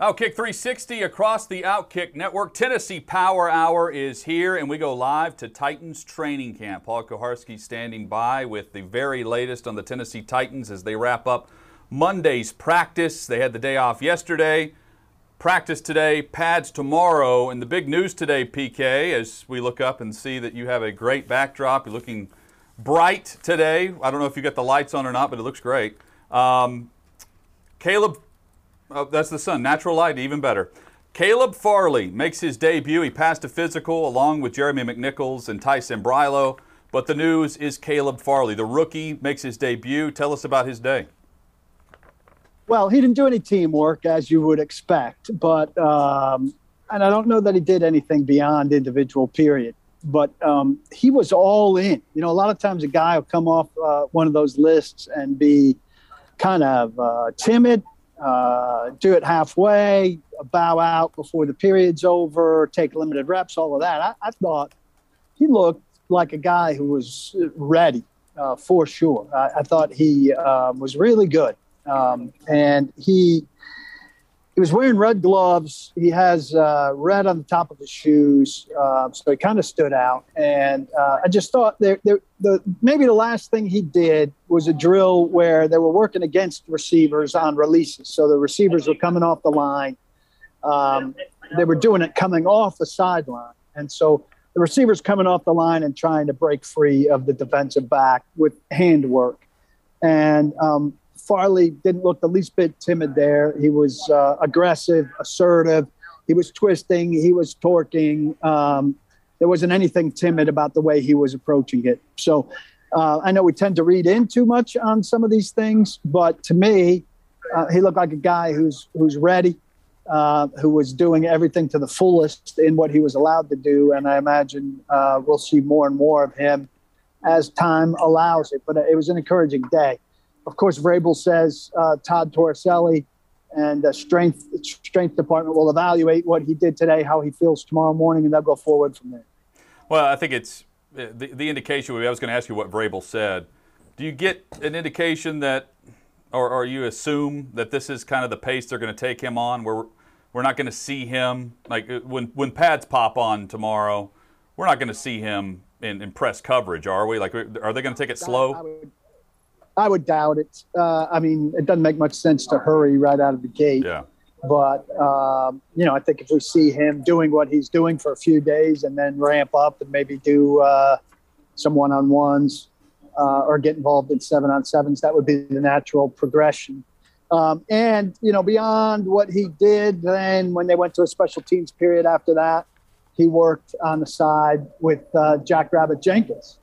Outkick 360 across the Outkick Network. Tennessee Power Hour is here, and we go live to Titans training camp. Paul Kuharsky standing by with the very latest on the Tennessee Titans as they wrap up Monday's practice. They had the day off yesterday. Practice today, pads tomorrow, and the big news today, PK, as we look up and see that you have a great backdrop. You're looking bright today. I don't know if you got the lights on or not, but it looks great. Um, Caleb Oh, that's the sun. Natural light, even better. Caleb Farley makes his debut. He passed a physical along with Jeremy McNichols and Tyson Brilo. But the news is Caleb Farley, the rookie, makes his debut. Tell us about his day. Well, he didn't do any teamwork as you would expect, but um, and I don't know that he did anything beyond individual period. But um, he was all in. You know, a lot of times a guy will come off uh, one of those lists and be kind of uh, timid uh, do it halfway, bow out before the period's over, take limited reps, all of that. I, I thought he looked like a guy who was ready uh, for sure. I, I thought he uh, was really good. Um, and he he was wearing red gloves. He has uh, red on the top of his shoes, uh, so he kind of stood out. And uh, I just thought there, there, the maybe the last thing he did was a drill where they were working against receivers on releases. So the receivers were coming off the line. Um, they were doing it coming off the sideline, and so the receivers coming off the line and trying to break free of the defensive back with handwork. And um, Farley didn't look the least bit timid there. He was uh, aggressive, assertive. He was twisting. He was torquing. Um, there wasn't anything timid about the way he was approaching it. So uh, I know we tend to read in too much on some of these things, but to me, uh, he looked like a guy who's who's ready, uh, who was doing everything to the fullest in what he was allowed to do. And I imagine uh, we'll see more and more of him as time allows it. But it was an encouraging day of course, Vrabel says uh, Todd Toriscelli and the strength strength department will evaluate what he did today, how he feels tomorrow morning, and they'll go forward from there. Well, I think it's the, the indication. I was going to ask you what Vrabel said. Do you get an indication that, or, or you assume that this is kind of the pace they're going to take him on, where we're not going to see him like uh, when when pads pop on tomorrow, we're not going to see him in, in press coverage, are we? Like, are they going to take it slow? I would, I would doubt it. Uh, I mean, it doesn't make much sense to hurry right out of the gate. Yeah. But um, you know, I think if we see him doing what he's doing for a few days and then ramp up and maybe do uh, some one-on-ones uh, or get involved in seven-on-sevens, that would be the natural progression. Um, and you know, beyond what he did, then when they went to a special teams period after that, he worked on the side with uh, Jack Rabbit Jenkins.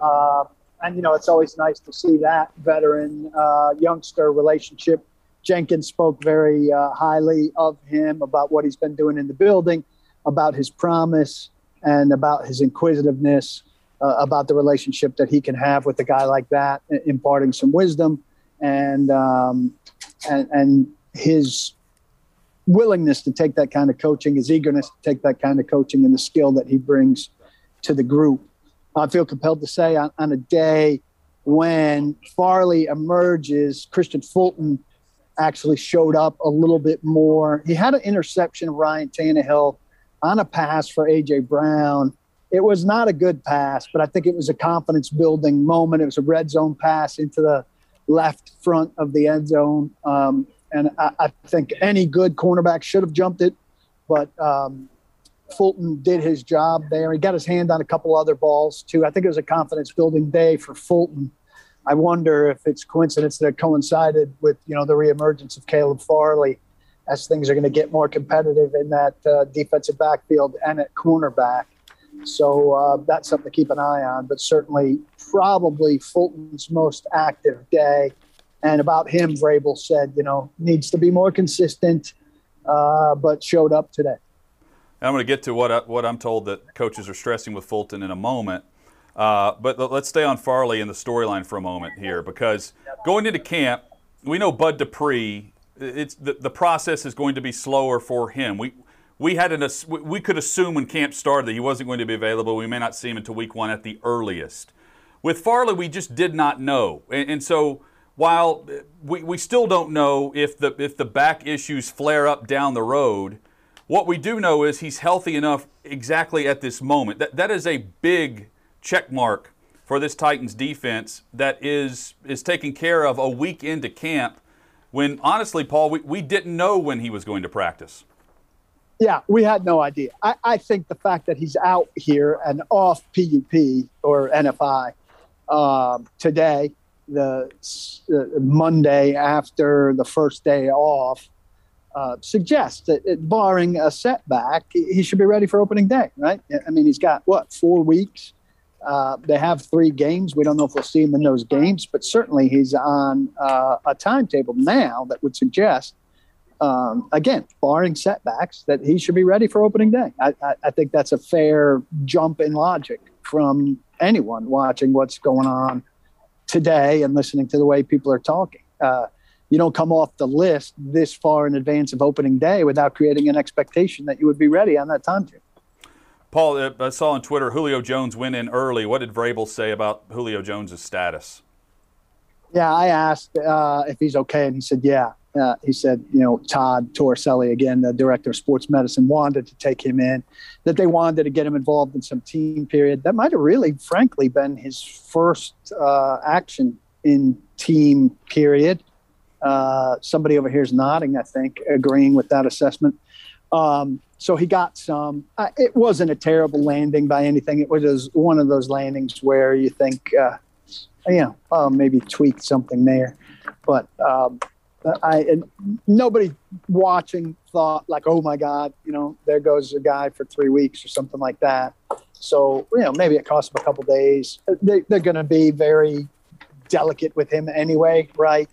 Uh, and you know it's always nice to see that veteran uh, youngster relationship. Jenkins spoke very uh, highly of him about what he's been doing in the building, about his promise, and about his inquisitiveness, uh, about the relationship that he can have with a guy like that, imparting some wisdom, and um, and and his willingness to take that kind of coaching, his eagerness to take that kind of coaching, and the skill that he brings to the group. I feel compelled to say on, on a day when Farley emerges, Kristian Fulton actually showed up a little bit more. He had an interception of Ryan Tannehill on a pass for AJ Brown. It was not a good pass, but I think it was a confidence building moment. It was a red zone pass into the left front of the end zone. Um, and I, I, think any good cornerback should have jumped it, but um, Fulton did his job there. He got his hand on a couple other balls too. I think it was a confidence building day for Fulton. I wonder if it's coincidence that it coincided with you know the reemergence of Caleb Farley as things are going to get more competitive in that uh, defensive backfield and at cornerback. So uh, that's something to keep an eye on. But certainly, probably Fulton's most active day, And about him, Vrabel said, you know, needs to be more consistent, uh, but showed up today. I'm going to get to what I, what I'm told that coaches are stressing with Fulton in a moment. Uh, but let's stay on Farley and the storyline for a moment here, because going into camp, we know Bud Dupree. It's the, the process is going to be slower for him. We we had an we could assume when camp started that he wasn't going to be available. We may not see him until week one at the earliest. With Farley, we just did not know, and, and so while we, we still don't know if the if the back issues flare up down the road, what we do know is he's healthy enough exactly at this moment. That that is a big check mark for this Titans defense that is is taken care of a week into camp when honestly, Paul, we, we didn't know when he was going to practice. Yeah, we had no idea. I, I think the fact that he's out here and off PUP or NFI um, today, the uh, Monday after the first day off, uh, suggests that, it, barring a setback, he should be ready for opening day, right? I mean, he's got what four weeks. Uh, they have three games. We don't know if we'll see him in those games, but certainly he's on uh, a timetable now that would suggest um, again, barring setbacks, that he should be ready for opening day. I, I, I, think that's a fair jump in logic from anyone watching what's going on today and listening to the way people are talking. Uh, you don't come off the list this far in advance of opening day without creating an expectation that you would be ready on that time. timetable. Paul, uh, I saw on Twitter Julio Jones went in early. What did Vrabel say about Julio Jones's status? Yeah, I asked uh, if he's okay, and he said, "Yeah." Uh, he said, you know, Todd Toriscelli, again, the director of sports medicine, wanted to take him in, that they wanted to get him involved in some team period. That might have really, frankly, been his first uh, action in team period. Uh, somebody over here is nodding, I think, agreeing with that assessment. Um, so he got some. Uh, it wasn't a terrible landing by anything. It was one of those landings where you think, uh, you know, oh, maybe tweak something there. But um, I nobody watching thought like, oh my God, you know, there goes a guy for three weeks or something like that. So you know, maybe it costs him a couple days. They, are going to be very delicate with him anyway, right?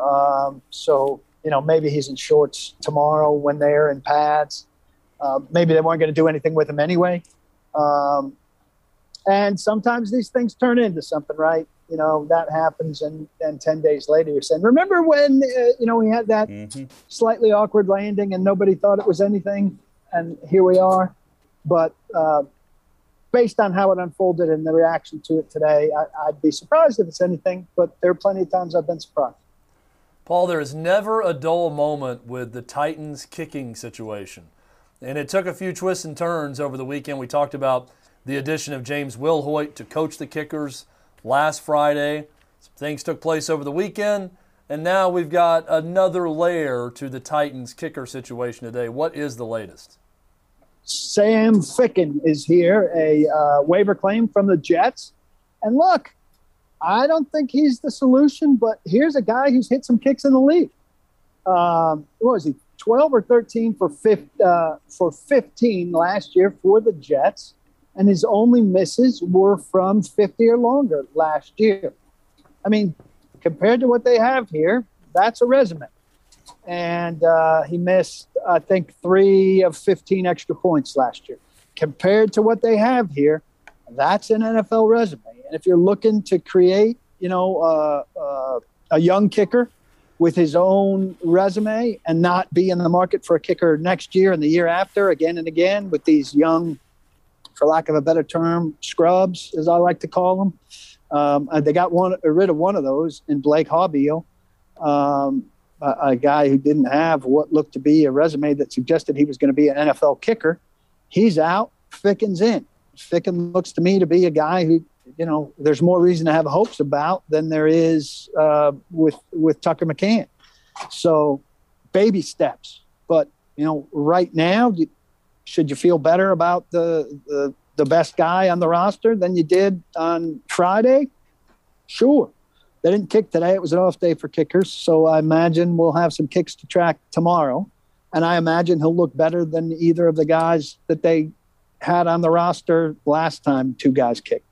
Um, so you know, maybe he's in shorts tomorrow when they're in pads. Uh, maybe they weren't going to do anything with him anyway. Um, and sometimes these things turn into something, right? you know that happens and then 10 days later you're saying remember when uh, you know we had that mm-hmm. slightly awkward landing and nobody thought it was anything and here we are but uh, based on how it unfolded and the reaction to it today I, i'd be surprised if it's anything but there are plenty of times i've been surprised paul there is never a dull moment with the titans kicking situation and it took a few twists and turns over the weekend we talked about the addition of james wilhoit to coach the kickers last Friday. Some things took place over the weekend, and now we've got another layer to the Titans kicker situation today. What is the latest? Sam Ficken is here, a uh, waiver claim from the Jets. And look, I don't think he's the solution, but here's a guy who's hit some kicks in the league. Um, what was he? 12 or 13 for, 15, uh, for 15 last year for the Jets and his only misses were from 50 or longer last year. I mean, compared to what they have here, that's a resume. And uh, he missed, I think, three of 15 extra points last year. Compared to what they have here, that's an NFL resume. And if you're looking to create, you know, uh, uh, a young kicker with his own resume and not be in the market for a kicker next year and the year after again and again with these young for lack of a better term, scrubs, as I like to call them. Um, they got one rid of one of those in Blake Haubeil, um, a, a, guy who didn't have what looked to be a resume that suggested he was going to be an NFL kicker. He's out. Ficken's in. Ficken looks to me to be a guy who, you know, there's more reason to have hopes about than there is uh, with with Tucker McCann. So, baby steps. But you know, right now, should you feel better about the, the the best guy on the roster than you did on Friday? Sure. They didn't kick today. It was an off day for kickers. So I imagine we'll have some kicks to track tomorrow. And I imagine he'll look better than either of the guys that they had on the roster last time two guys kicked.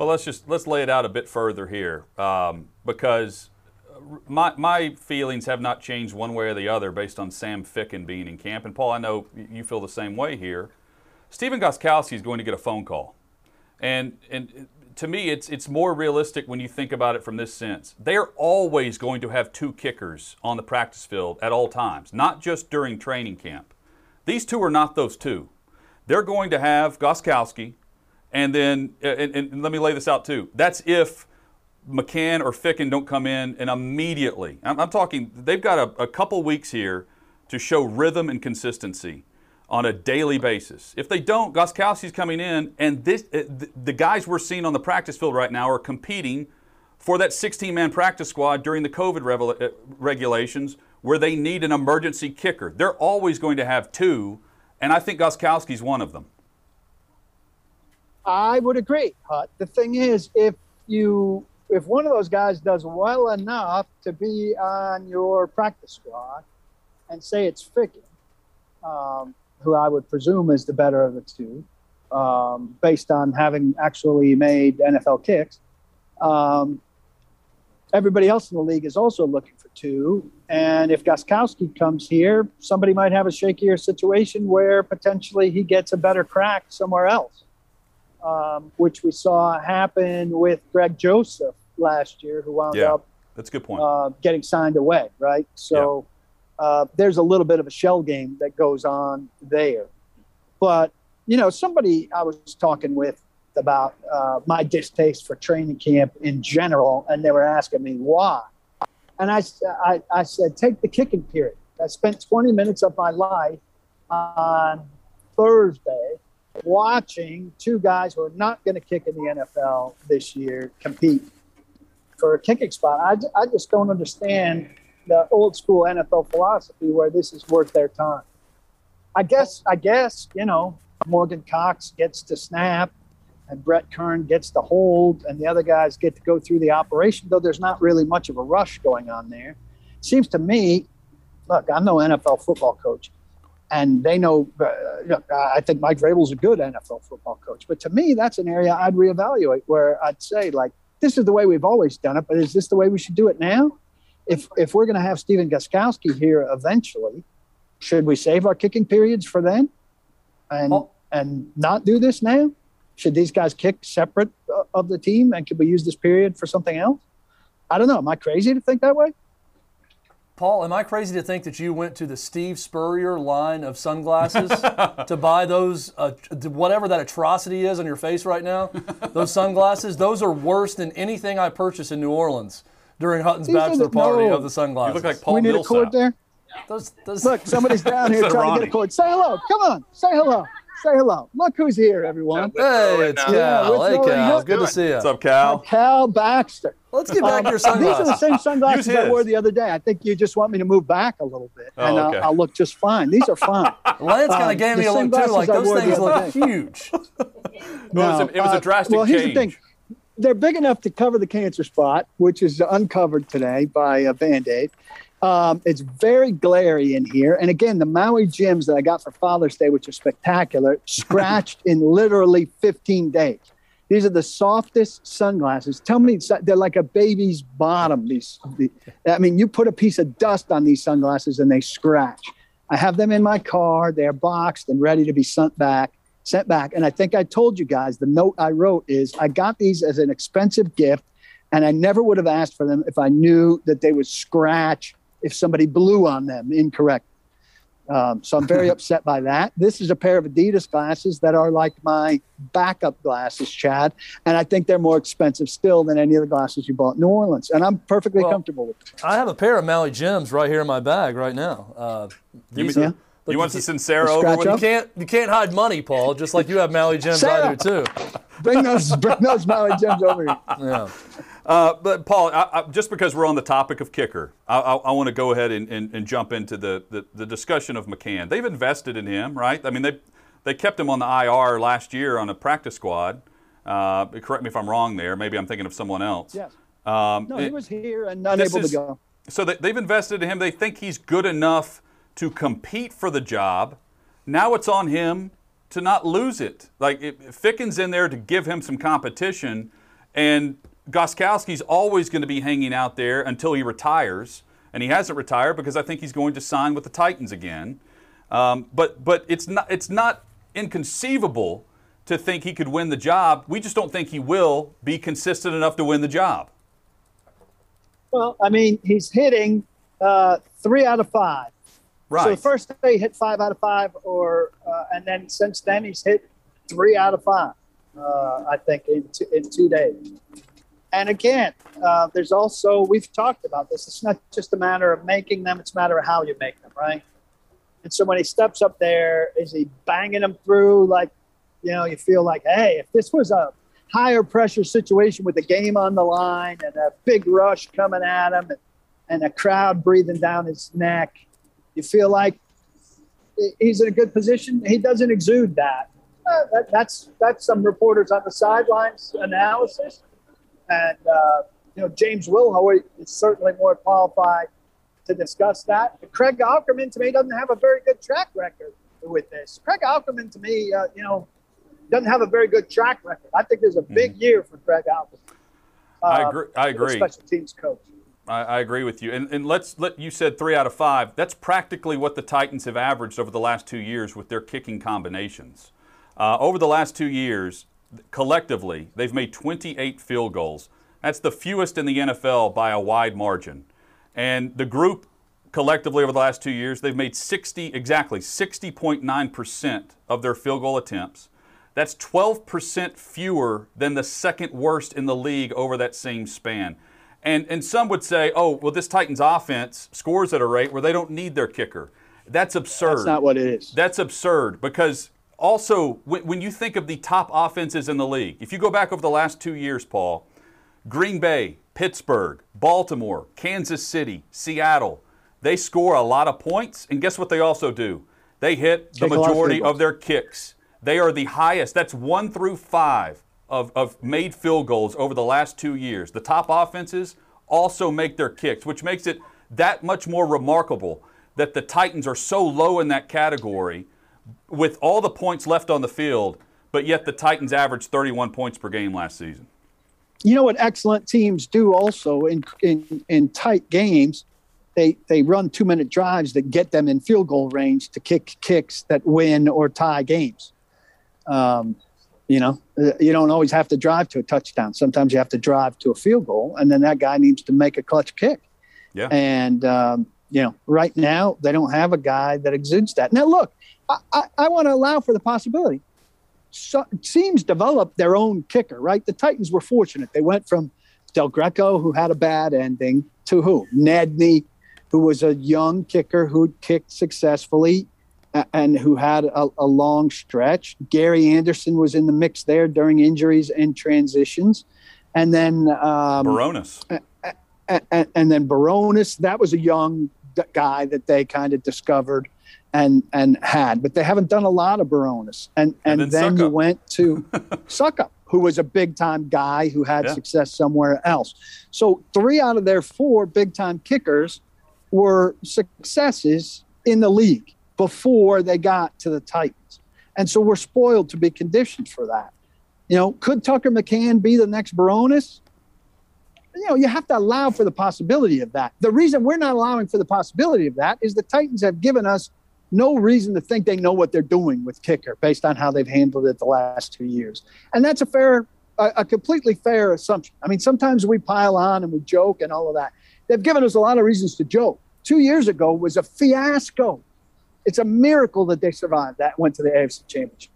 Well, let's just let's lay it out a bit further here, um, because my, my feelings have not changed one way or the other based on Sam Ficken being in camp. And Paul, I know you feel the same way here. Stephen Gostkowski is going to get a phone call. And, and to me, it's, it's more realistic when you think about it from this sense. They are always going to have two kickers on the practice field at all times, not just during training camp. These two are not those two. They're going to have Gostkowski, and then, and, and let me lay this out too. That's if McCann or Ficken don't come in and immediately. I'm, I'm talking, they've got a, a couple weeks here to show rhythm and consistency on a daily basis. If they don't, Gostkowski's coming in, and this, uh, the guys we're seeing on the practice field right now are competing for that 16 man practice squad during the COVID uh, regulations where they need an emergency kicker. They're always going to have two, and I think Gostkowski's one of them. I would agree. Uh, the thing is, if you if one of those guys does well enough to be on your practice squad, and say it's Ficken, um, who I would presume is the better of the two, um, based on having actually made NFL kicks. Um, everybody else in the league is also looking for two. And if Gostkowski comes here, somebody might have a shakier situation where potentially he gets a better crack somewhere else, um, which we saw happen with Greg Joseph last year, who wound yeah, up that's a good point. Uh, getting signed away, right? So yeah. uh, there's a little bit of a shell game that goes on there. But, you know, somebody I was talking with about uh, my distaste for training camp in general, and they were asking me why. And I, I, I said, take the kicking period. I spent 20 minutes of my life on Thursday watching two guys who are not going to kick in the NFL this year compete for a kicking spot. I, I just don't understand the old school NFL philosophy where this is worth their time. I guess, I guess, you know, Morgan Cox gets to snap and Brett Kern gets to hold and the other guys get to go through the operation, though there's not really much of a rush going on there. Seems to me, look, I'm no NFL football coach and they know. Uh, I think Mike Vrabel's a good NFL football coach, but to me, that's an area I'd reevaluate. Where I'd say, like, this is the way we've always done it, but is this the way we should do it now? If if we're going to have Stephen Gostkowski here eventually, should we save our kicking periods for then, and oh. and not do this now? Should these guys kick separate uh, of the team, and could we use this period for something else? I don't know. Am I crazy to think that way? Paul, am I crazy to think that you went to the Steve Spurrier line of sunglasses to buy those, uh, whatever that atrocity is on your face right now? Those sunglasses, those are worse than anything I purchased in New Orleans during Hutton's These bachelor the, party no. of the sunglasses. You look like Paul We need Millsap. a cord there. Those, those... Look, somebody's down here trying to get a cord. Say hello. Come on. Say hello. Say hello. Look who's here, everyone. Hey, it's Cal. Yeah, hey, Cal. Good to see you. What's up, Cal? Cal Baxter. Let's get back um, to your sunglasses. These are the same sunglasses I wore the other day. I think you just want me to move back a little bit, oh, and okay. I'll, I'll, look just fine. These are fine. Lance kind of um, gave me a look too. Like those things look huge. no, it, was a, it was a uh, drastic well, here's change. The thing. They're big enough to cover the cancer spot, which is uncovered today by a band aid. Um, it's very glary in here. And again, the Maui Jims that I got for Father's Day, which are spectacular, scratched in literally 15 days. These are the softest sunglasses. Tell me, they're like a baby's bottom. These, I mean, you put a piece of dust on these sunglasses and they scratch. I have them in my car. They're boxed and ready to be sent back. Sent back. And I think I told you guys the note I wrote is I got these as an expensive gift, and I never would have asked for them if I knew that they would scratch if somebody blew on them incorrect. Um, so I'm very upset by that. This is a pair of Adidas glasses that are like my backup glasses, Chad, and I think they're more expensive still than any of the glasses you bought in New Orleans, and I'm perfectly well, comfortable with them. I have a pair of Maui Jims right here in my bag right now. Uh, these you, are, you want the Sincero over? You can't you can't hide money, Paul. Just like you have Maui Jims either too. bring those bring those Maui Jims over here. Yeah. Uh, but Paul, I, I, just because we're on the topic of kicker, I, I want to go ahead and, and, and jump into the, the, the, discussion of McCann. They've invested in him, right? I mean, they they kept him on the IR last year on a practice squad. Uh, correct me if I'm wrong there. Maybe I'm thinking of someone else. Yes. Um, no, he was here and unable is, to go. So they, they've invested in him. They think he's good enough to compete for the job. Now it's on him to not lose it. Like if Ficken's in there to give him some competition, and Gostkowski's always going to be hanging out there until he retires, and he hasn't retired because I think he's going to sign with the Titans again. Um, but but it's not it's not inconceivable to think he could win the job. We just don't think he will be consistent enough to win the job. Well, I mean, he's hitting uh, three out of five. Right. So the first day he hit five out of five, or uh, and then since then he's hit three out of five. Uh, I think in two, in two days. And again, uh, there's also we've talked about this. It's not just a matter of making them; it's a matter of how you make them, right? And so when he steps up there, is he banging them through like, you know, you feel like, hey, if this was a higher pressure situation with the game on the line and a big rush coming at him and, and a crowd breathing down his neck, you feel like he's in a good position. He doesn't exude that. Uh, that that's that's some reporters on the sidelines analysis, and uh, you know James Wilhoit is certainly more qualified to discuss that. But Craig Aukerman, to me, doesn't have a very good track record with this. Craig Aukerman, to me, uh, you know, doesn't have a very good track record. I think there's a big mm-hmm. year for Craig Aukerman. Uh, I agree. I agree. Special teams coach. I, I, agree with you. And, and let's let you said three out of five. That's practically what the Titans have averaged over the last two years with their kicking combinations. Uh, over the last two years, collectively, they've made 28 field goals. That's the fewest in the NFL by a wide margin. And the group collectively over the last two years, they've made 60, exactly 60.9% of their field goal attempts. That's 12% fewer than the second worst in the league over that same span. And, and some would say, oh, well, this Titans offense scores at a rate where they don't need their kicker. That's absurd. That's not what it is. That's absurd because also, when, when you think of the top offenses in the league, if you go back over the last two years, Paul, Green Bay, Pittsburgh, Baltimore, Kansas City, Seattle, they score a lot of points, and guess what they also do? They hit the majority of their kicks. They are the highest. That's one through five of, of made field goals over the last two years. The top offenses also make their kicks, which makes it that much more remarkable that the Titans are so low in that category with all the points left on the field, but yet the Titans averaged 31 points per game last season. You know what excellent teams do also in, in, in tight games? They, they run two minute drives that get them in field goal range to kick kicks that win or tie games. Um, you know, uh, you don't always have to drive to a touchdown. Sometimes you have to drive to a field goal, and then that guy needs to make a clutch kick. Yeah. And um, you know, right now they don't have a guy that exudes that. Now, look, I, I, I want to allow for the possibility. So, teams develop their own kicker, right? The Titans were fortunate; they went from Del Greco, who had a bad ending, to who Nedney, who was a young kicker who kicked successfully and who had a, a, long stretch. Gary Anderson was in the mix there during injuries and transitions. And then um, Bironas. And, and, then Bironas, that was a young guy that they kind of discovered and and had, but they haven't done a lot of Bironas. And and, and then, then you went to Succop, who was a big time guy who had yeah. success somewhere else. So three out of their four big time kickers were successes in the league before they got to the Titans. And so we're spoiled to be conditioned for that. You know, could Tucker McCann be the next Bironas? You know, you have to allow for the possibility of that. The reason we're not allowing for the possibility of that is the Titans have given us no reason to think they know what they're doing with kicker based on how they've handled it the last two years. And that's a fair, a, a completely fair assumption. I mean, sometimes we pile on and we joke and all of that. They've given us a lot of reasons to joke. Two years ago was a fiasco it's a miracle that they survived that went to the AFC Championship.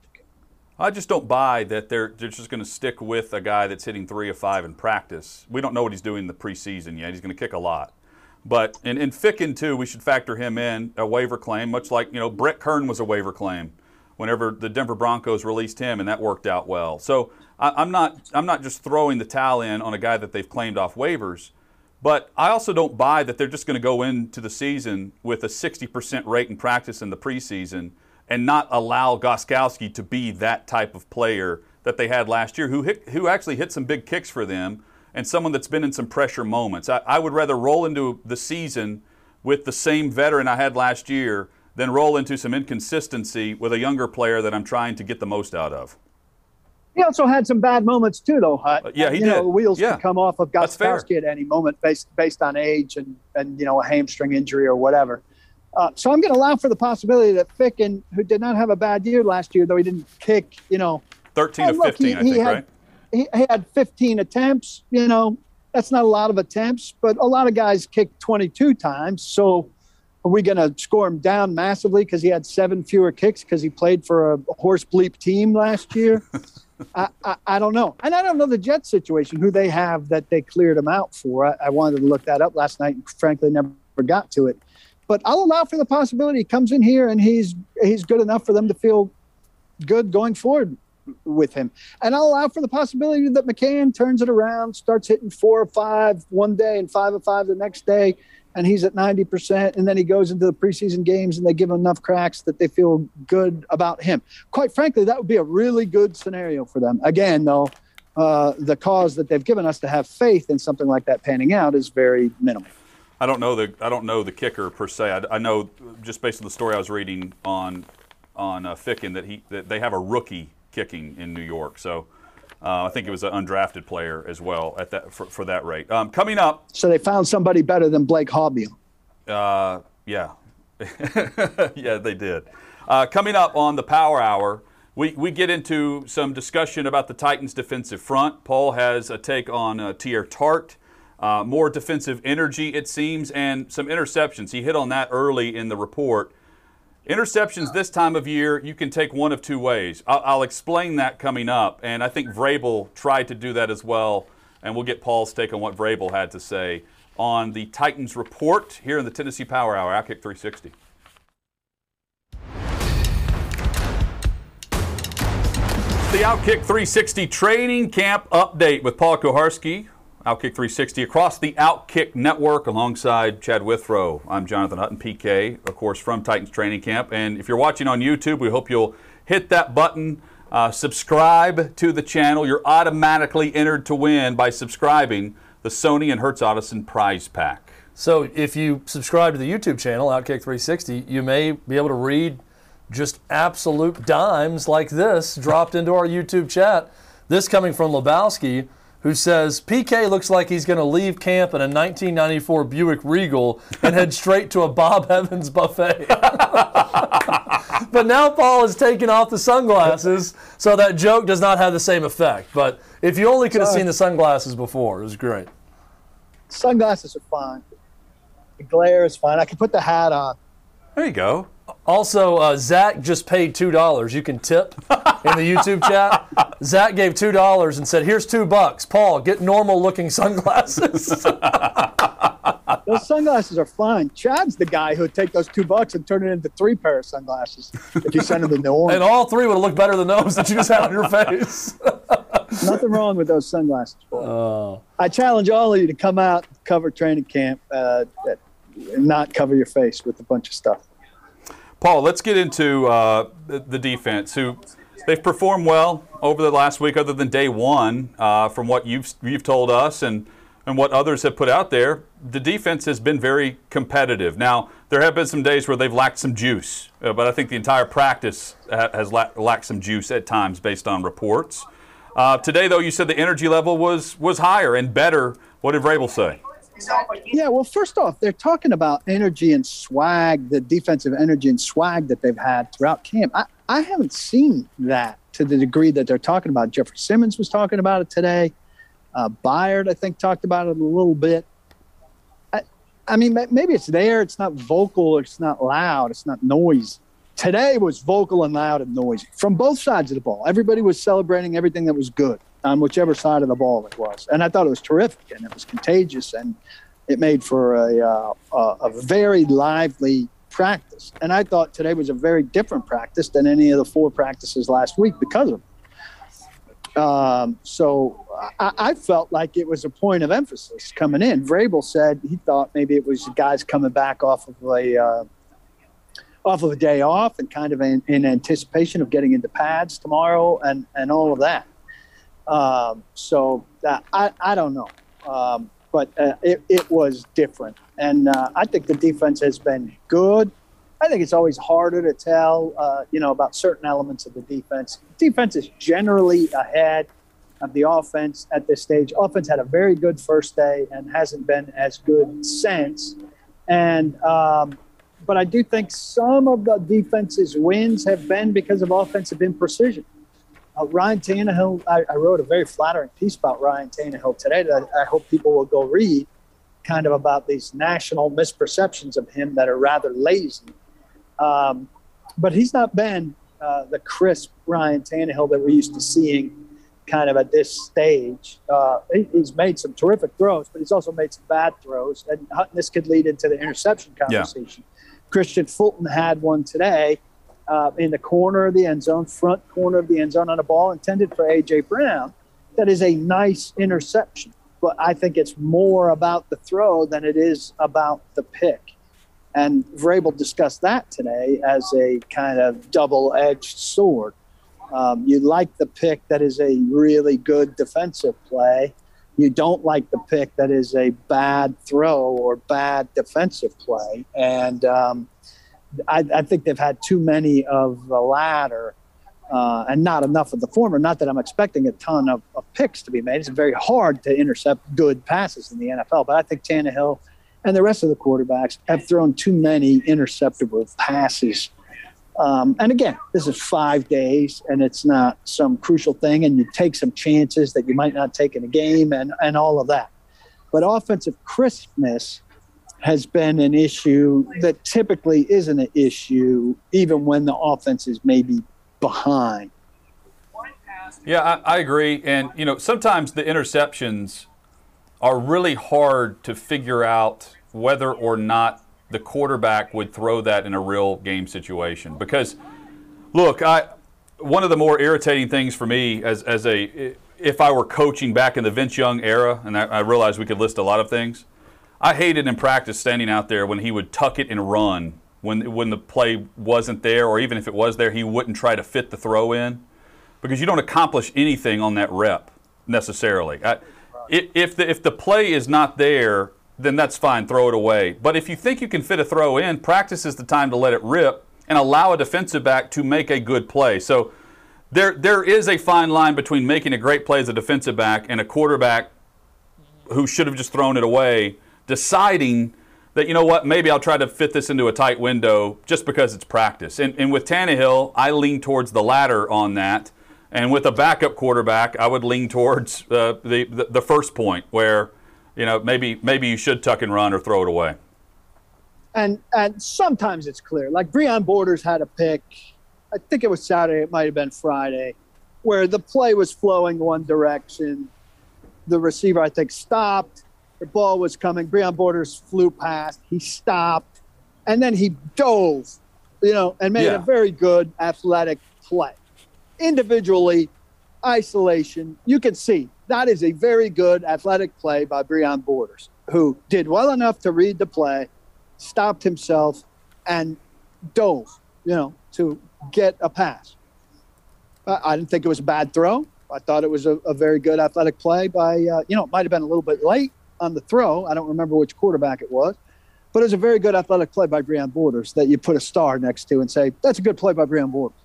I just don't buy that they're, they're just going to stick with a guy that's hitting three of five in practice. We don't know what he's doing in the preseason yet. He's going to kick a lot. But in, in Ficken, too, we should factor him in, a waiver claim, much like, you know, Brett Kern was a waiver claim whenever the Denver Broncos released him, and that worked out well. So I, am not, I'm not just throwing the towel in on a guy that they've claimed off waivers. But I also don't buy that they're just going to go into the season with a 60% rate in practice in the preseason and not allow Gostkowski to be that type of player that they had last year, who hit, who actually hit some big kicks for them, and someone that's been in some pressure moments. I, I would rather roll into the season with the same veteran I had last year than roll into some inconsistency with a younger player that I'm trying to get the most out of. He also had some bad moments too, though. Hut. Uh, yeah, he you did. Know, wheels yeah. could come off of. Gostkowski at any moment, based based on age and and you know a hamstring injury or whatever. Uh, so I'm going to allow for the possibility that Ficken, who did not have a bad year last year, though he didn't kick, you know, 13 and to look, 15, he, I he think, had, right? He, he had 15 attempts. You know, that's not a lot of attempts, but a lot of guys kick 22 times. So are we going to score him down massively because he had seven fewer kicks because he played for a horse bleep team last year? I, I, I don't know. And I don't know the Jets situation, who they have that they cleared him out for. I, I wanted to look that up last night and frankly never got to it. But I'll allow for the possibility he comes in here and he's he's good enough for them to feel good going forward with him. And I'll allow for the possibility that McCann turns it around, starts hitting four or five one day and five or five the next day, and he's at 90%. And then he goes into the preseason games and they give him enough cracks that they feel good about him. Quite frankly, that would be a really good scenario for them. Again, though, uh, the cause that they've given us to have faith in something like that panning out is very minimal. I don't know the I don't know the kicker per se. I, I know just based on the story I was reading on on uh, Ficken that he that they have a rookie kicking in New York. So uh, I think it was an undrafted player as well at that for, for that rate. Um, coming up, So they found somebody better than Blake Haubeil. uh, yeah, yeah, they did. Uh, coming up on the Power Hour, we, we get into some discussion about the Titans' defensive front. Paul has a take on uh, Teair Tart. Uh, more defensive energy, it seems, and some interceptions. He hit on that early in the report. Interceptions this time of year, you can take one of two ways. I'll, I'll explain that coming up, and I think Vrabel tried to do that as well. And we'll get Paul's take on what Vrabel had to say on the Titans report here in the Tennessee Power Hour, Outkick 360. The Outkick 360 training camp update with Paul Kuharsky. Outkick 360 across the Outkick network alongside Chad Withrow. I'm Jonathan Hutton, PK, of course, from Titans Training Camp. And if you're watching on YouTube, we hope you'll hit that button, uh, subscribe to the channel. You're automatically entered to win by subscribing the Sony and Hertz Audison prize pack. So if you subscribe to the YouTube channel, Outkick 360, you may be able to read just absolute dimes like this dropped into our YouTube chat. This coming from Lebowski, who says PK looks like he's going to leave camp in a 1994 Buick Regal and head straight to a Bob Evans buffet. but now Paul has taken off the sunglasses, so that joke does not have the same effect. But if you only could have seen the sunglasses before, it was great. Sunglasses are fine. The glare is fine. I can put the hat on. There you go. Also, uh, Zach just paid two dollars. You can tip in the YouTube chat. Zach gave two dollars and said, "Here's two bucks. Paul, get normal-looking sunglasses." Those sunglasses are fine. Chad's the guy who'd take those two bucks and turn it into three pair of sunglasses if you send him the new and all three would have looked better than those that you just had on your face. Nothing wrong with those sunglasses. Oh. I challenge all of you to come out, cover training camp, uh, and not cover your face with a bunch of stuff. Paul, let's get into uh, the, defense. Who they've performed well over the last week, other than day one, uh, from what you've you've told us and and what others have put out there. The defense has been very competitive. Now there have been some days where they've lacked some juice, uh, but I think the entire practice ha- has la- lacked some juice at times, based on reports. Uh, today, though, you said the energy level was was higher and better. What did Vrabel say? Yeah, well, first off, they're talking about energy and swag, the defensive energy and swag that they've had throughout camp. I, I haven't seen that to the degree that they're talking about. Jeffrey Simmons was talking about it today. Uh, Byard, I think, talked about it a little bit. I, I mean, maybe it's there. It's not vocal. It's not loud. It's not noisy. Today was vocal and loud and noisy from both sides of the ball. Everybody was celebrating everything that was good on whichever side of the ball it was, and I thought it was terrific and it was contagious and it made for a uh, a, very lively practice. And I thought today was a very different practice than any of the four practices last week because of it. Um, so I, I felt like it was a point of emphasis coming in. Vrabel said he thought maybe it was the guys coming back off of a uh, off of a day off and kind of in, in anticipation of getting into pads tomorrow and, and all of that. Um, so I, I don't know. Um, but uh, it, it was different. And uh, I think the defense has been good. I think it's always harder to tell, uh, you know, about certain elements of the defense. Defense is generally ahead of the offense at this stage. Offense had a very good first day and hasn't been as good since. And um, but I do think some of the defense's wins have been because of offensive imprecision. Uh, Ryan Tannehill, I, I, wrote a very flattering piece about Ryan Tannehill today that I, I hope people will go read, kind of about these national misperceptions of him that are rather lazy. Um, but he's not been uh, the crisp Ryan Tannehill that we're used to seeing kind of at this stage. Uh, he's made some terrific throws, but he's also made some bad throws. And this could lead into the interception conversation. Yeah. Kristian Fulton had one today uh, in the corner of the end zone, front corner of the end zone on a ball intended for A.J. Brown. That is a nice interception. But I think it's more about the throw than it is about the pick. And Vrabel discussed that today as a kind of double edged sword. Um, you like the pick that is a really good defensive play. You don't like the pick that is a bad throw or bad defensive play. And um, I, I, think they've had too many of the latter uh, and not enough of the former. Not that I'm expecting a ton of, of picks to be made. It's very hard to intercept good passes in the NFL, but I think Tannehill and the rest of the quarterbacks have thrown too many interceptable passes um, and again, this is five days, and it's not some crucial thing, and you take some chances that you might not take in a game, and and all of that. But offensive crispness has been an issue that typically isn't an issue, even when the offense is maybe behind. Yeah, I, I agree, and you know sometimes the interceptions are really hard to figure out whether or not the quarterback would throw that in a real game situation. Because, look, I one of the more irritating things for me as, as a if I were coaching back in the Vince Young era, and I, I realized we could list a lot of things, I hated in practice standing out there when he would tuck it and run when when the play wasn't there, or even if it was there, he wouldn't try to fit the throw in, because you don't accomplish anything on that rep necessarily. I, if the if the play is not there, then that's fine, throw it away. But if you think you can fit a throw in, practice is the time to let it rip and allow a defensive back to make a good play. So there, there is a fine line between making a great play as a defensive back and a quarterback who should have just thrown it away, deciding that, you know what, maybe I'll try to fit this into a tight window just because it's practice. And, and with Tannehill, I lean towards the latter on that. And with a backup quarterback, I would lean towards uh, the, the, the first point where – you know, maybe maybe you should tuck and run or throw it away. And and sometimes it's clear. Like Breon Borders had a pick. I think it was Saturday. It might have been Friday, where the play was flowing one direction. The receiver, I think, stopped. The ball was coming. Breon Borders flew past. He stopped, and then he dove, you know, and made yeah. a very good athletic play. Individually, isolation, you can see that is a very good athletic play by Breon Borders, who did well enough to read the play, stopped himself, and dove, you know, to get a pass. I didn't think it was a bad throw. I thought it was a, a very good athletic play by, uh, you know, it might have been a little bit late on the throw. I don't remember which quarterback it was, but it was a very good athletic play by Breon Borders that you put a star next to and say, that's a good play by Breon Borders.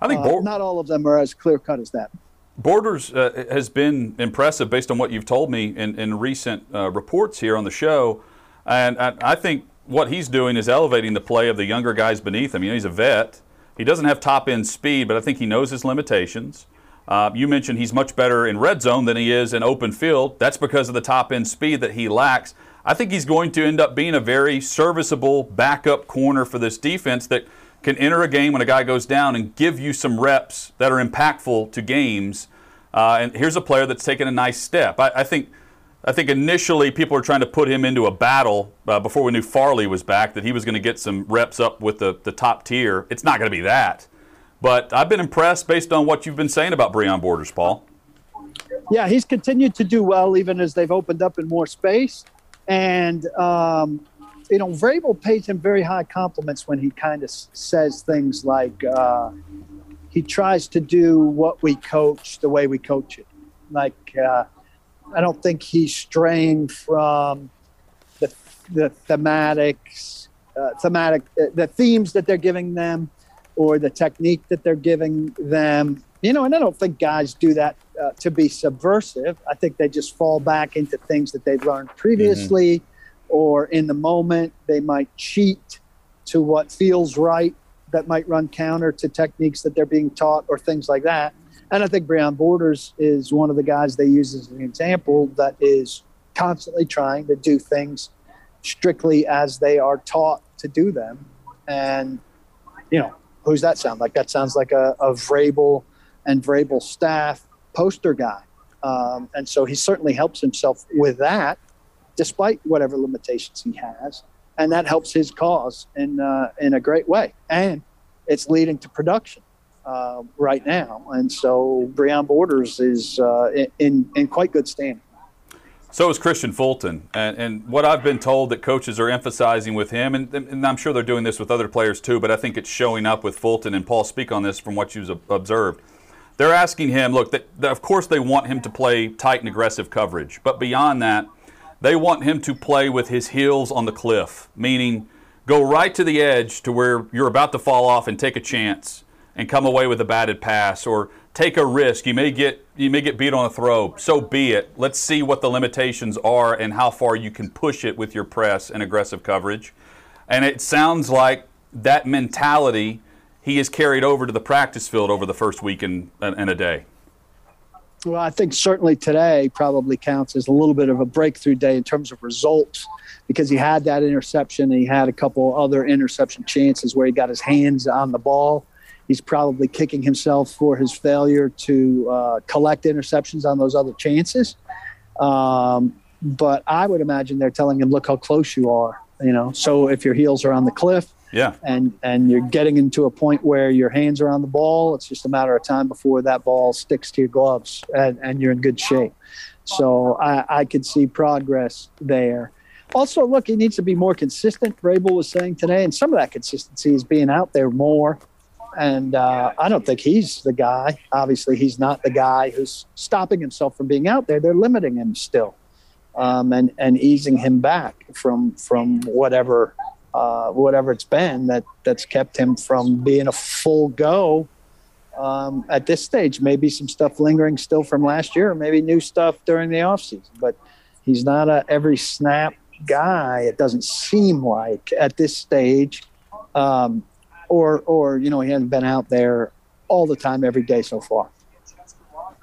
I think uh, not all of them are as clear cut as that. Borders uh, has been impressive based on what you've told me in, in recent uh, reports here on the show. And I, I, think what he's doing is elevating the play of the younger guys beneath him. You know, he's a vet. He doesn't have top end speed, but I think he knows his limitations. Uh, you mentioned he's much better in red zone than he is in open field. That's because of the top end speed that he lacks. I think he's going to end up being a very serviceable backup corner for this defense that can enter a game when a guy goes down and give you some reps that are impactful to games. Uh, and here's a player that's taken a nice step. I, I, think. I think initially people were trying to put him into a battle uh, before we knew Farley was back that he was going to get some reps up with the, the top tier. It's not going to be that. But I've been impressed based on what you've been saying about Breon Borders, Paul. Yeah, he's continued to do well even as they've opened up in more space. And um, you know, Vrabel pays him very high compliments when he kind of says things like uh, he tries to do what we coach the way we coach it. Like, uh, I don't think he's straying from the, the thematics uh, thematic, uh, the themes that they're giving them, or the technique that they're giving them. You know, and I don't think guys do that uh, to be subversive. I think they just fall back into things that they've learned previously, mm-hmm. or in the moment they might cheat to what feels right that might run counter to techniques that they're being taught or things like that. And I think Breon Borders is one of the guys they use as an example that is constantly trying to do things strictly as they are taught to do them. And, you know, who's that sound like? That sounds like a, a Vrabel and Vrabel staff poster guy. Um, and so he certainly helps himself with that, despite whatever limitations he has. And that helps his cause in, uh, in a great way. And it's leading to production uh, right now. And so Breon Borders is uh, in, in quite good standing. So is Kristian Fulton. And, and, what I've been told that coaches are emphasizing with him, and, and, I'm sure they're doing this with other players too, but I think it's showing up with Fulton. And Paul, speak on this from what you've observed. They're asking him, look, that, that of course they want him to play tight and aggressive coverage, but beyond that, they want him to play with his heels on the cliff, meaning go right to the edge to where you're about to fall off and take a chance and come away with a batted pass or take a risk. You may get you may get beat on a throw. So be it. Let's see what the limitations are and how far you can push it with your press and aggressive coverage. And it sounds like that mentality he has carried over to the practice field over the first week and, and a day. Well, I think certainly today probably counts as a little bit of a breakthrough day in terms of results because he had that interception and he had a couple other interception chances where he got his hands on the ball He's probably kicking himself for his failure to uh, collect interceptions on those other chances. Um, but I would imagine they're telling him, "Look how close you are." You know, so if your heels are on the cliff, yeah, and and you're getting into a point where your hands are on the ball, it's just a matter of time before that ball sticks to your gloves, and, and you're in good shape. So I, I could see progress there. Also, look, he needs to be more consistent. Vrabel was saying today, and some of that consistency is being out there more and uh, I don't think he's the guy. Obviously, he's not the guy who's stopping himself from being out there. They're limiting him still, um, and and easing him back from from whatever uh, whatever it's been that that's kept him from being a full go. Um, at this stage, maybe some stuff lingering still from last year, maybe new stuff during the offseason. But he's not a every snap guy. It doesn't seem like at this stage. Um, or or you know he hasn't been out there all the time every day so far.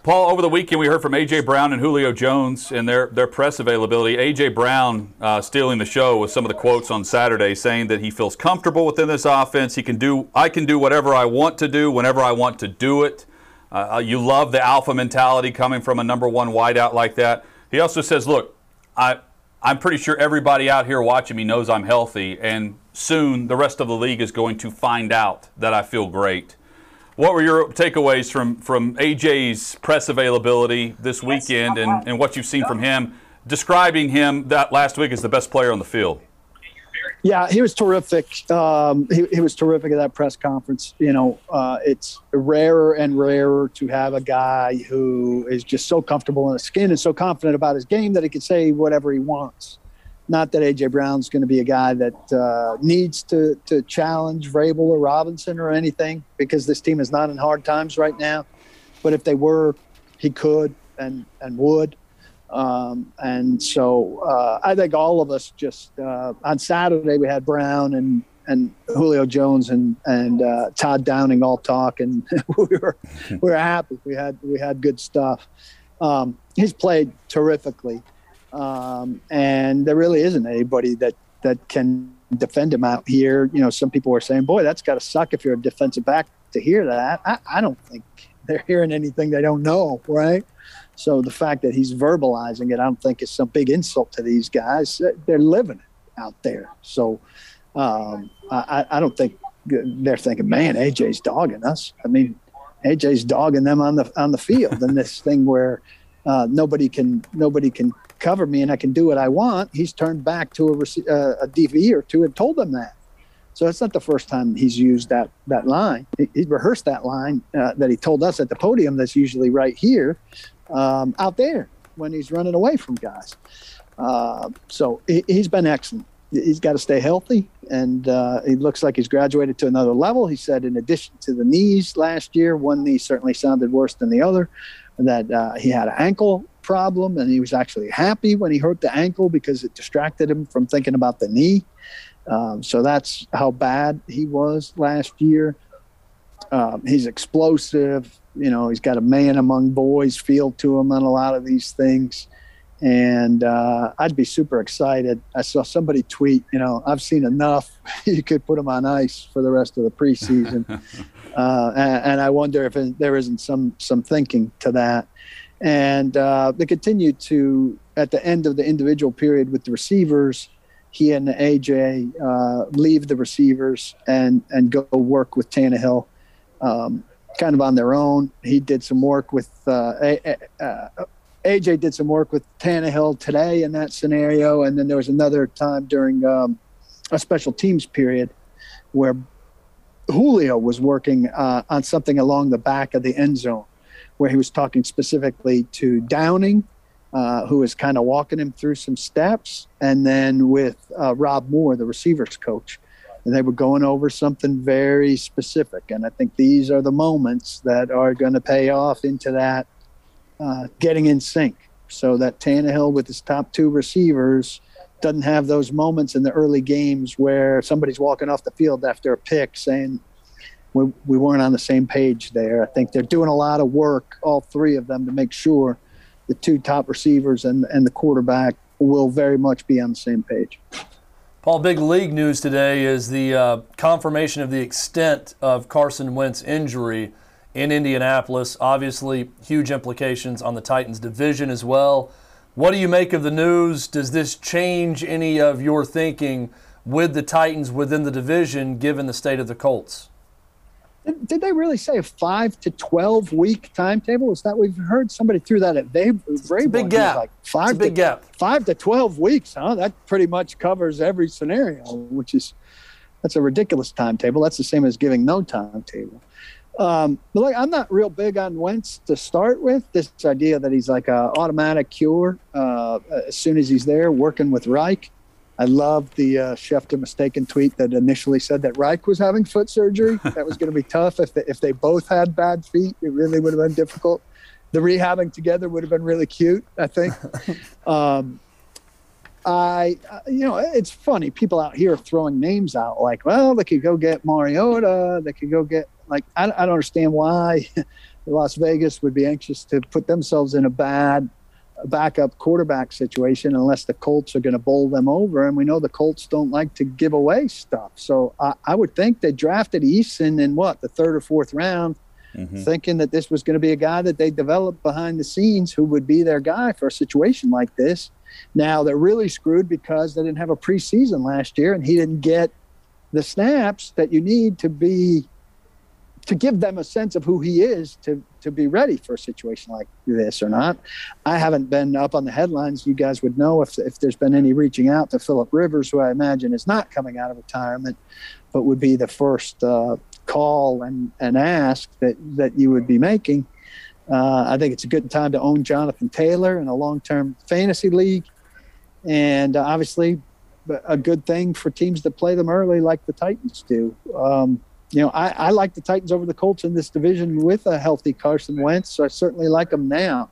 Paul, over the weekend we heard from AJ Brown and Julio Jones and their their press availability. AJ Brown uh, stealing the show with some of the quotes on Saturday, saying that he feels comfortable within this offense. He can do I can do whatever I want to do whenever I want to do it. Uh, uh you love the alpha mentality coming from a number one wideout like that. He also says, "Look, I I'm pretty sure everybody out here watching me knows I'm healthy, and soon the rest of the league is going to find out that I feel great. What were your takeaways from, from AJ's press availability this weekend uh, and, and what you've seen from him, describing him that last week as the best player on the field? Yeah, he was terrific. Um, he, he, was terrific at that press conference. You know, uh, it's rarer and rarer to have a guy who is just so comfortable in his skin and so confident about his game that he can say whatever he wants. Not that AJ Brown's going to be a guy that uh, needs to to challenge Vrabel or Robinson or anything because this team is not in hard times right now. But if they were, he could and and would. Um, and so uh, I think all of us just uh, on Saturday we had Brown and and Julio Jones and and uh, Todd Downing all talk, and we were we were happy. We had we had good stuff. Um, he's played terrifically. Um, and there really isn't anybody that that can defend him out here. You know, some people are saying, "Boy, that's got to suck if you're a defensive back to hear that." I, I don't think they're hearing anything they don't know, right? So the fact that he's verbalizing it, I don't think is some big insult to these guys. They're living it out there. So um, I, I don't think they're thinking, "Man, AJ's dogging us." I mean, AJ's dogging them on the on the field, and this thing where uh, nobody can nobody can cover me and I can do what I want, he's turned back to a, uh, a DB or two and told them that. So it's not the first time he's used that that line. He, he rehearsed that line uh, that he told us at the podium. That's usually right here, um, out there when he's running away from guys. Uh, so he, has been excellent. he's got to stay healthy, and uh, he looks like he's graduated to another level. He said, in addition to the knees last year, one knee certainly sounded worse than the other, that uh, he had an ankle problem, and he was actually happy when he hurt the ankle because it distracted him from thinking about the knee. Um, so that's how bad he was last year. Um, he's explosive. You know, he's got a man among boys feel to him on a lot of these things and uh, I'd be super excited. I saw somebody tweet, you know, I've seen enough. you could put him on ice for the rest of the preseason, uh, and, and, I wonder if it, there isn't some some thinking to that. And uh, they continued to at the end of the individual period with the receivers. He and AJ uh, leave the receivers and and go work with Tannehill. Um, kind of on their own. He did some work with uh, uh, AJ did some work with Tannehill today in that scenario, and then there was another time during um, a special teams period where Julio was working uh, on something along the back of the end zone, where he was talking specifically to Downing, uh, who was kind of walking him through some steps, and then with uh, Rob Moore, the receivers coach. And they were going over something very specific. And I think these are the moments that are going to pay off into that uh, getting in sync so that Tannehill with his top two receivers doesn't have those moments in the early games where somebody's walking off the field after a pick saying we, we weren't on the same page there. I think they're doing a lot of work, all three of them, to make sure the two top receivers and, and the quarterback will very much be on the same page. Paul, big league news today is the uh, confirmation of the extent of Carson Wentz injury in Indianapolis. Obviously, huge implications on the Titans division as well. What do you make of the news? Does this change any of your thinking with the Titans within the division given the state of the Colts? Did they really say a five to twelve week timetable? Is that we've heard somebody threw that at a big gap. Like five it's a big to, gap. Five to twelve weeks, huh? That pretty much covers every scenario, which is that's a ridiculous timetable. That's the same as giving no timetable. Um, but like, I'm not real big on Wentz to start with. This idea that he's like a automatic cure uh, as soon as he's there working with Reich. I love the uh, Schefter mistaken tweet that initially said that Reich was having foot surgery. that was going to be tough if they, if they both had bad feet. It really would have been difficult. The rehabbing together would have been really cute. I think. um, I, you know, it's funny. People out here throwing names out like, well, they could go get Mariota. They could go get like I, I don't understand why Las Vegas would be anxious to put themselves in a bad backup quarterback situation unless the Colts are going to bowl them over. And we know the Colts don't like to give away stuff. So I, I would think they drafted Eason in what, the third or fourth round, mm-hmm. thinking that this was going to be a guy that they developed behind the scenes who would be their guy for a situation like this. Now they're really screwed because they didn't have a preseason last year and he didn't get the snaps that you need to be to give them a sense of who he is to to be ready for a situation like this or not. I haven't been up on the headlines. You guys would know if if there's been any reaching out to Philip Rivers, who I imagine is not coming out of retirement, but would be the first uh, call and, and ask that that you would be making. Uh, I think it's a good time to own Jonathan Taylor in a long-term fantasy league, and uh, obviously a good thing for teams that play them early, like the Titans do. Um, you know, I, I like the Titans over the Colts in this division with a healthy Carson Wentz. So I certainly like them now.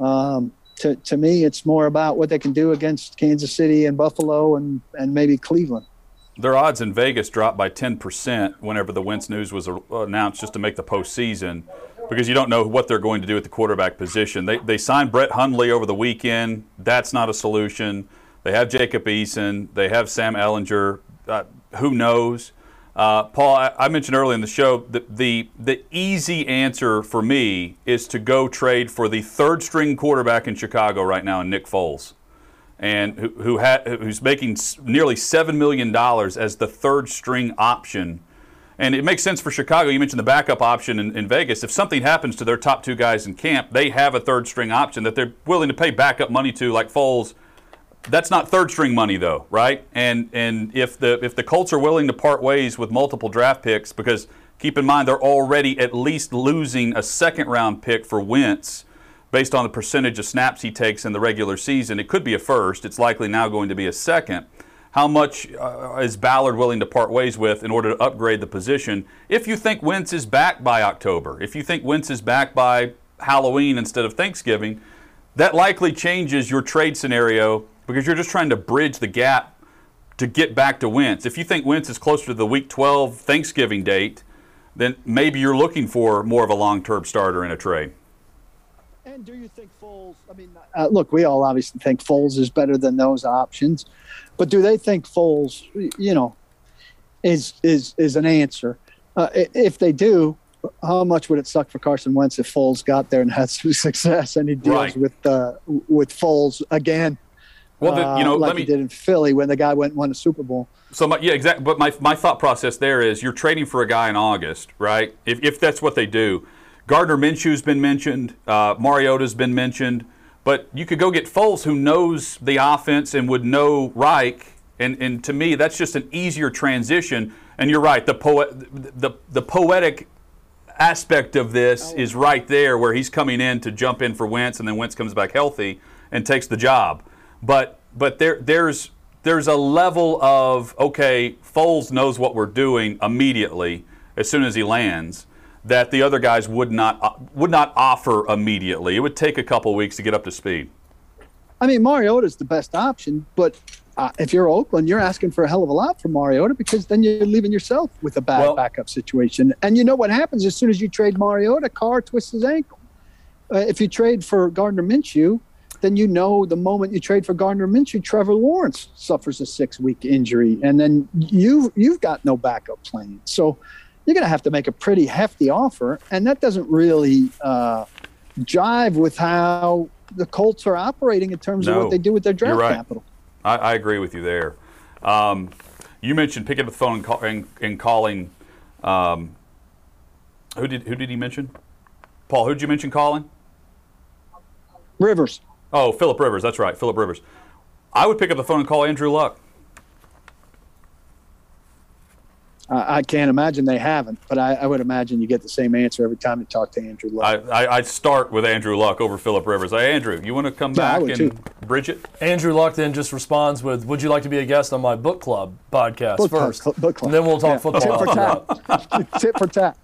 Um, to, to me, it's more about what they can do against Kansas City and Buffalo and, and maybe Cleveland. Their odds in Vegas dropped by 10% whenever the Wentz news was announced just to make the postseason because you don't know what they're going to do at the quarterback position. They, they signed Brett Hundley over the weekend. That's not a solution. They have Jacob Eason. They have Sam Ehlinger. Uh, who knows? Uh, Paul, I, I, mentioned earlier in the show that the the easy answer for me is to go trade for the third string quarterback in Chicago right now, Nick Foles, and who, who who's making nearly seven million dollars as the third string option. And it makes sense for Chicago. You mentioned the backup option in, in Vegas. If something happens to their top two guys in camp, they have a third string option that they're willing to pay backup money to, like Foles that's not third string money though, right? And and if the if the Colts are willing to part ways with multiple draft picks, because keep in mind they're already at least losing a second round pick for Wentz based on the percentage of snaps he takes in the regular season. It could be a first. It's likely now going to be a second. how much uh, is Ballard willing to part ways with in order to upgrade the position? If you think Wentz is back by October, if you think Wentz is back by Halloween instead of Thanksgiving, that likely changes your trade scenario because you're just trying to bridge the gap to get back to Wentz. If you think Wentz is closer to the Week 12 Thanksgiving date, then maybe you're looking for more of a long-term starter in a trade. And do you think Foles? I mean, uh, look, we all obviously think Foles is better than those options, but do they think Foles, you know, is is is an answer? Uh, if they do, how much would it suck for Carson Wentz if Foles got there and had some success and he deals Right. with uh, with Foles again? Well, the- you know, uh, like let me he did in Philly when the guy went and won a Super Bowl. So my, yeah, exactly. But my, my thought process there is you're trading for a guy in August, right? If, if that's what they do, Gardner Minshew's been mentioned, uh, Mariota's been mentioned, but you could go get Foles who knows the offense and would know Reich, and, and to me that's just an easier transition. And you're right, the poet, the the poetic aspect of this is right there where he's coming in to jump in for Wentz and then Wentz comes back healthy and takes the job. But but there there's there's a level of okay, Foles knows what we're doing immediately as soon as he lands that the other guys would not uh, would not offer immediately. It would take a couple weeks to get up to speed. I mean, Mariota's the best option, but uh, if you're Oakland, you're asking for a hell of a lot from Mariota because then you're leaving yourself with a bad Well- backup situation. And you know what happens as soon as you trade Mariota? Carr twists his ankle. Uh, if you trade for Gardner Minshew, then you know the moment you trade for Gardner Minshew, Trevor Lawrence suffers a six-week injury, and then you you've got no backup plan. So you're going to have to make a pretty hefty offer, and that doesn't really uh, jive with how the Colts are operating in terms of what they do with their draft right. capital. I, I agree with you there. Um, you mentioned picking up the phone and, call, and, and calling. Um, who did who did he mention? Paul, who did you mention calling? Rivers. Oh, Philip Rivers. That's right, Philip Rivers. I would pick up the phone and call Andrew Luck. I I can't imagine they haven't, but I, I would imagine you get the same answer every time you talk to Andrew Luck. I, I, I'd start with Andrew Luck over Philip Rivers. Hey, Andrew, you want to come Yeah, back would and too. bridge it? Andrew Luck then just responds with, "Would you like to be a guest on my book club podcast Book first? cl- book club. And then we'll talk Yeah. football. Tit for tap. that. tat. Tit for tat.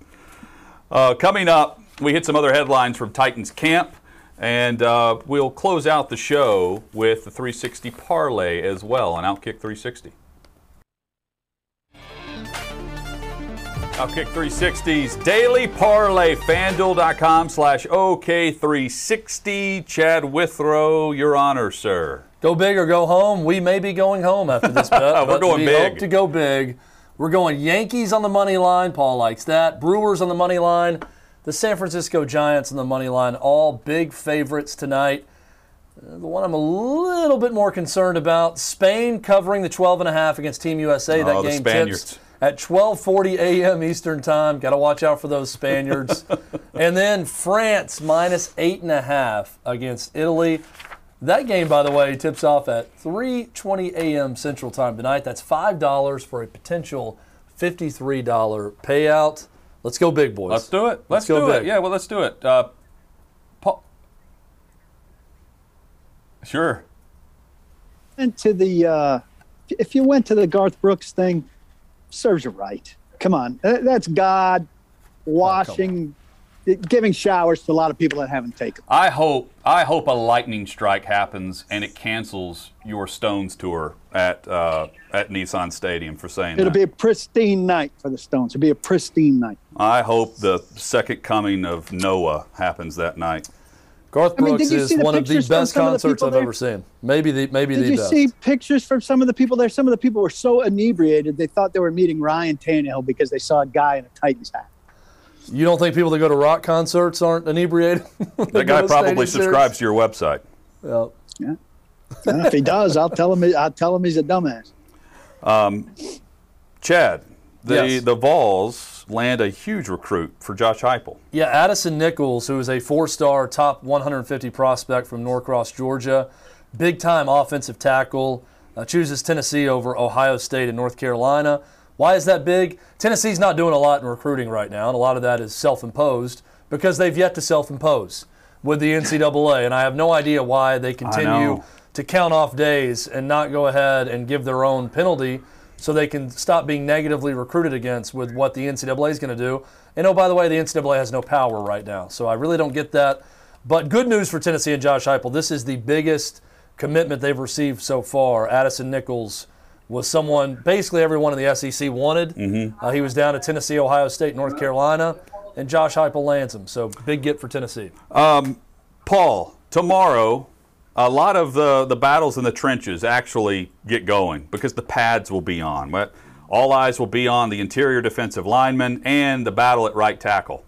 Uh, coming up, we hit some other headlines from Titans camp, and uh, we'll close out the show with the 360 parlay as well on Outkick 360. Outkick 360's daily parlay, fanduel.com slash OK360. Chad Withrow, your honor, sir. Go big or go home. We may be going home after this bet. We're but going we big. Hope to go big. We're going Yankees on the money line. Paul likes that. Brewers on the money line. The San Francisco Giants on the money line. All big favorites tonight. Uh, The one I'm a little bit more concerned about: Spain covering the 12 and a half against Team USA. Oh, that the game tips at 12:40 a.m. Eastern Time. Got to watch out for those Spaniards. and then France minus eight and a half against Italy. That game, by the way, tips off at 3:20 a.m. Central Time tonight. That's five dollars for a potential $53 payout. Let's go big, boys. Let's do it. Let's, go do it. big. Yeah, well, let's do it. Uh, Paul. Sure. And to the, uh, if you went to the Garth Brooks thing, serves you right. Come on, that's God washing, giving showers to a lot of people that haven't taken. I hope I hope a lightning strike happens and it cancels your Stones tour at uh, at Nissan Stadium for saying It'll that. be a pristine night for the Stones. It'll be a pristine night. I hope the second coming of Noah happens that night. Garth I mean, Brooks is one of the best some of the concerts I've there? ever seen. Maybe the maybe Did the you best. see pictures from some of the people there? Some of the people were so inebriated they thought they were meeting Ryan Tannehill because they saw a guy in a Titans hat. You don't think people that go to rock concerts aren't inebriated? That guy probably subscribes to your website. Yeah. And if he does, I'll tell him. I'll tell him he's a dumbass. Chad, the Yes. the Vols land a huge recruit for Josh Heupel. Yeah, Addison Nichols, who is a four-star, top 150 prospect from Norcross, Georgia, big-time offensive tackle, uh, chooses Tennessee over Ohio State and North Carolina. Why is that big? Tennessee's not doing a lot in recruiting right now, and a lot of that is self-imposed because they've yet to self-impose with the NCAA, and I have no idea why they continue to count off days and not go ahead and give their own penalty so they can stop being negatively recruited against with what the NCAA is going to do. And oh, by the way, the NCAA has no power right now. So I really don't get that. But good news for Tennessee and Josh Heupel. This is the biggest commitment they've received so far. Addison Nichols was someone basically everyone in the SEC wanted. Mm-hmm. Uh, he was down at Tennessee, Ohio State, North Carolina, and Josh Heupel lands him. So big get for Tennessee. Um, Paul, tomorrow, a lot of the, the battles in the trenches actually get going because the pads will be on. But all eyes will be on the interior defensive lineman and the battle at right tackle.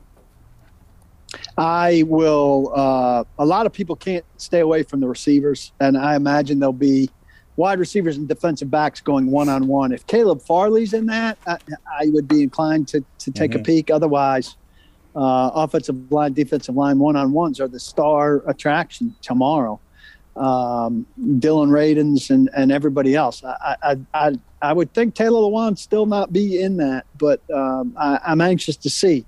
I will. Uh, a lot of people can't stay away from the receivers, and I imagine there'll be wide receivers and defensive backs going one on one. If Caleb Farley's in that, I, I would be inclined to to take mm-hmm. a peek. Otherwise, uh, offensive line, defensive line, one on ones are the star attraction tomorrow. Um, Dillon Radunz and, and everybody else. I, I, I, I would think Taylor Lewan still not be in that, but um, I, am anxious to see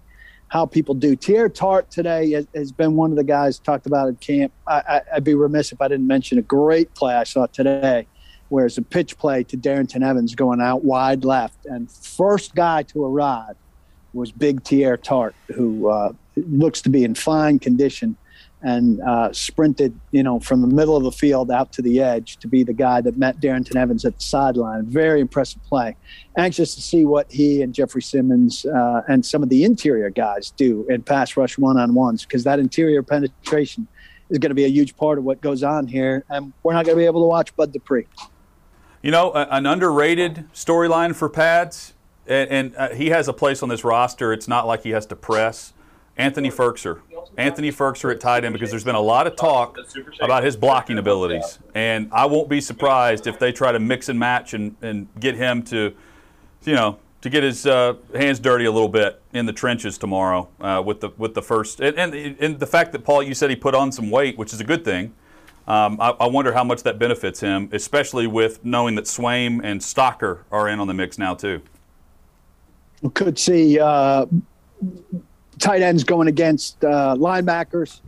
how people do. Teair Tart today has, has, been one of the guys talked about at camp. I, would be remiss if I didn't mention a great play I saw today, where it's a pitch play to Darrynton Evans going out wide left, and first guy to arrive was Big Teair Tart, who uh, looks to be in fine condition and uh, sprinted, you know, from the middle of the field out to the edge to be the guy that met Darrynton Evans at the sideline. Very impressive play. Anxious to see what he and Jeffrey Simmons uh, and some of the interior guys do in pass rush one on ones because that interior penetration is going to be a huge part of what goes on here, and we're not going to be able to watch Bud Dupree. You know, an underrated storyline for pads and, and uh, he has a place on this roster. It's not like he has to press. Anthony Firkser. Anthony Firkser at tight end because there's been a lot of talk about his blocking abilities. And I won't be surprised if they try to mix and match and, and get him to, you know, to get his uh, hands dirty a little bit in the trenches tomorrow uh, with the with the first and, and, and the fact that Paul you said he put on some weight, which is a good thing. Um, I, I, wonder how much that benefits him, especially with knowing that Swaim and Stocker are in on the mix now too We could see uh, tight ends going against uh, linebackers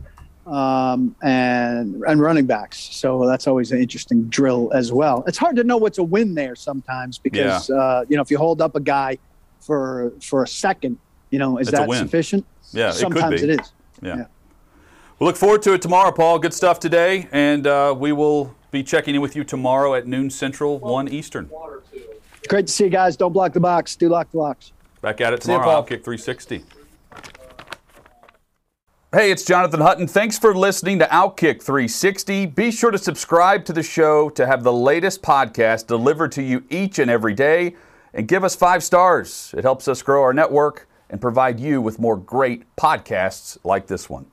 um, and and running backs. So that's always an interesting drill as well. It's hard to know what's a win there sometimes because yeah. uh, you know if you hold up a guy for for a second, you know is it's that sufficient? Yeah, sometimes it, it is. Yeah. yeah. We look forward to it tomorrow, Paul. Good stuff today, and uh, we will be checking in with you tomorrow at noon Central, one Eastern. Great to see you guys. Don't block the box. Do lock the locks. Back at it tomorrow. Kick 360. Hey, it's Jonathan Hutton. Thanks for listening to Outkick 360. Be sure to subscribe to the show to have the latest podcast delivered to you each and every day. And give us five stars. It helps us grow our network and provide you with more great podcasts like this one.